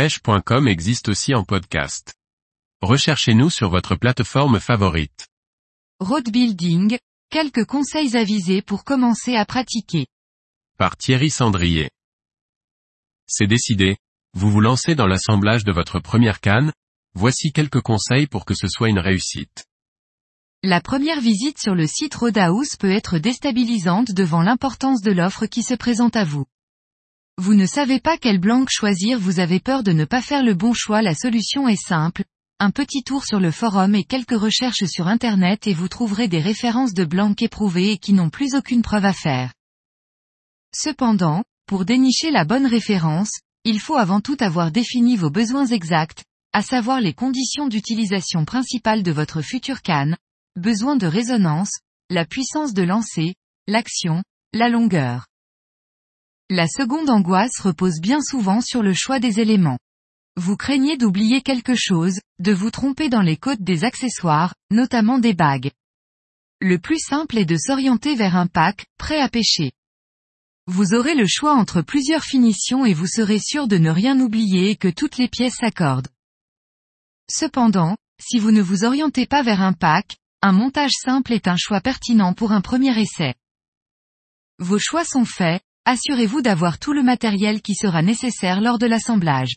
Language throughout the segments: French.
pêche.com existe aussi en podcast. Recherchez-nous sur votre plateforme favorite. Road Building, quelques conseils avisés pour commencer à pratiquer. Par Thierry Sandrier. C'est décidé. Vous vous lancez dans l'assemblage de votre première canne, voici quelques conseils pour que ce soit une réussite. La première visite sur le site Roadhouse peut être déstabilisante devant l'importance de l'offre qui se présente à vous. Vous ne savez pas quel blanc choisir, vous avez peur de ne pas faire le bon choix, la solution est simple. Un petit tour sur le forum et quelques recherches sur internet et vous trouverez des références de blancs éprouvés et qui n'ont plus aucune preuve à faire. Cependant, pour dénicher la bonne référence, il faut avant tout avoir défini vos besoins exacts, à savoir les conditions d'utilisation principales de votre future canne, besoin de résonance, la puissance de lancer, l'action, la longueur. La seconde angoisse repose bien souvent sur le choix des éléments. Vous craignez d'oublier quelque chose, de vous tromper dans les codes des accessoires, notamment des bagues. Le plus simple est de s'orienter vers un pack, prêt à pêcher. Vous aurez le choix entre plusieurs finitions et vous serez sûr de ne rien oublier et que toutes les pièces s'accordent. Cependant, si vous ne vous orientez pas vers un pack, un montage simple est un choix pertinent pour un premier essai. Vos choix sont faits, assurez-vous d'avoir tout le matériel qui sera nécessaire lors de l'assemblage.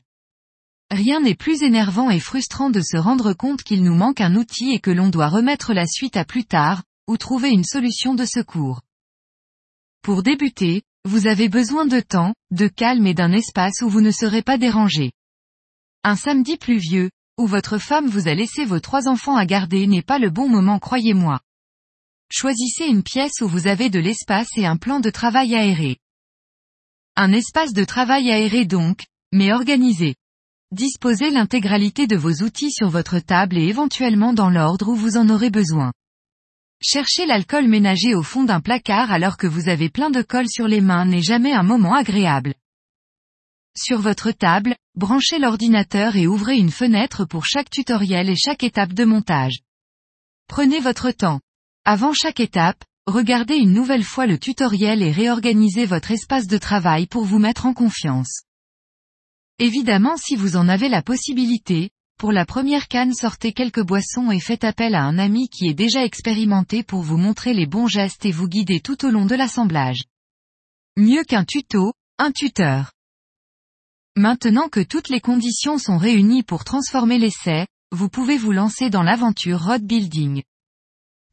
Rien n'est plus énervant et frustrant de se rendre compte qu'il nous manque un outil et que l'on doit remettre la suite à plus tard, ou trouver une solution de secours. Pour débuter, vous avez besoin de temps, de calme et d'un espace où vous ne serez pas dérangé. Un samedi pluvieux, où votre femme vous a laissé vos trois enfants à garder n'est pas le bon moment croyez-moi. Choisissez une pièce où vous avez de l'espace et un plan de travail aéré. Un espace de travail aéré donc, mais organisé. Disposez l'intégralité de vos outils sur votre table et éventuellement dans l'ordre où vous en aurez besoin. Chercher l'alcool ménager au fond d'un placard alors que vous avez plein de colle sur les mains n'est jamais un moment agréable. Sur votre table, branchez l'ordinateur et ouvrez une fenêtre pour chaque tutoriel et chaque étape de montage. Prenez votre temps. Avant chaque étape, regardez une nouvelle fois le tutoriel et réorganisez votre espace de travail pour vous mettre en confiance. Évidemment si vous en avez la possibilité, pour la première canne sortez quelques boissons et faites appel à un ami qui est déjà expérimenté pour vous montrer les bons gestes et vous guider tout au long de l'assemblage. Mieux qu'un tuto, un tuteur. Maintenant que toutes les conditions sont réunies pour transformer l'essai, vous pouvez vous lancer dans l'aventure road building.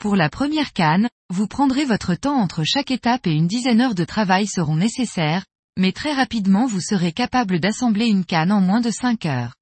Pour la première canne, vous prendrez votre temps entre chaque étape et une dizaine d'heures de travail seront nécessaires, mais très rapidement vous serez capable d'assembler une canne en moins de 5 heures.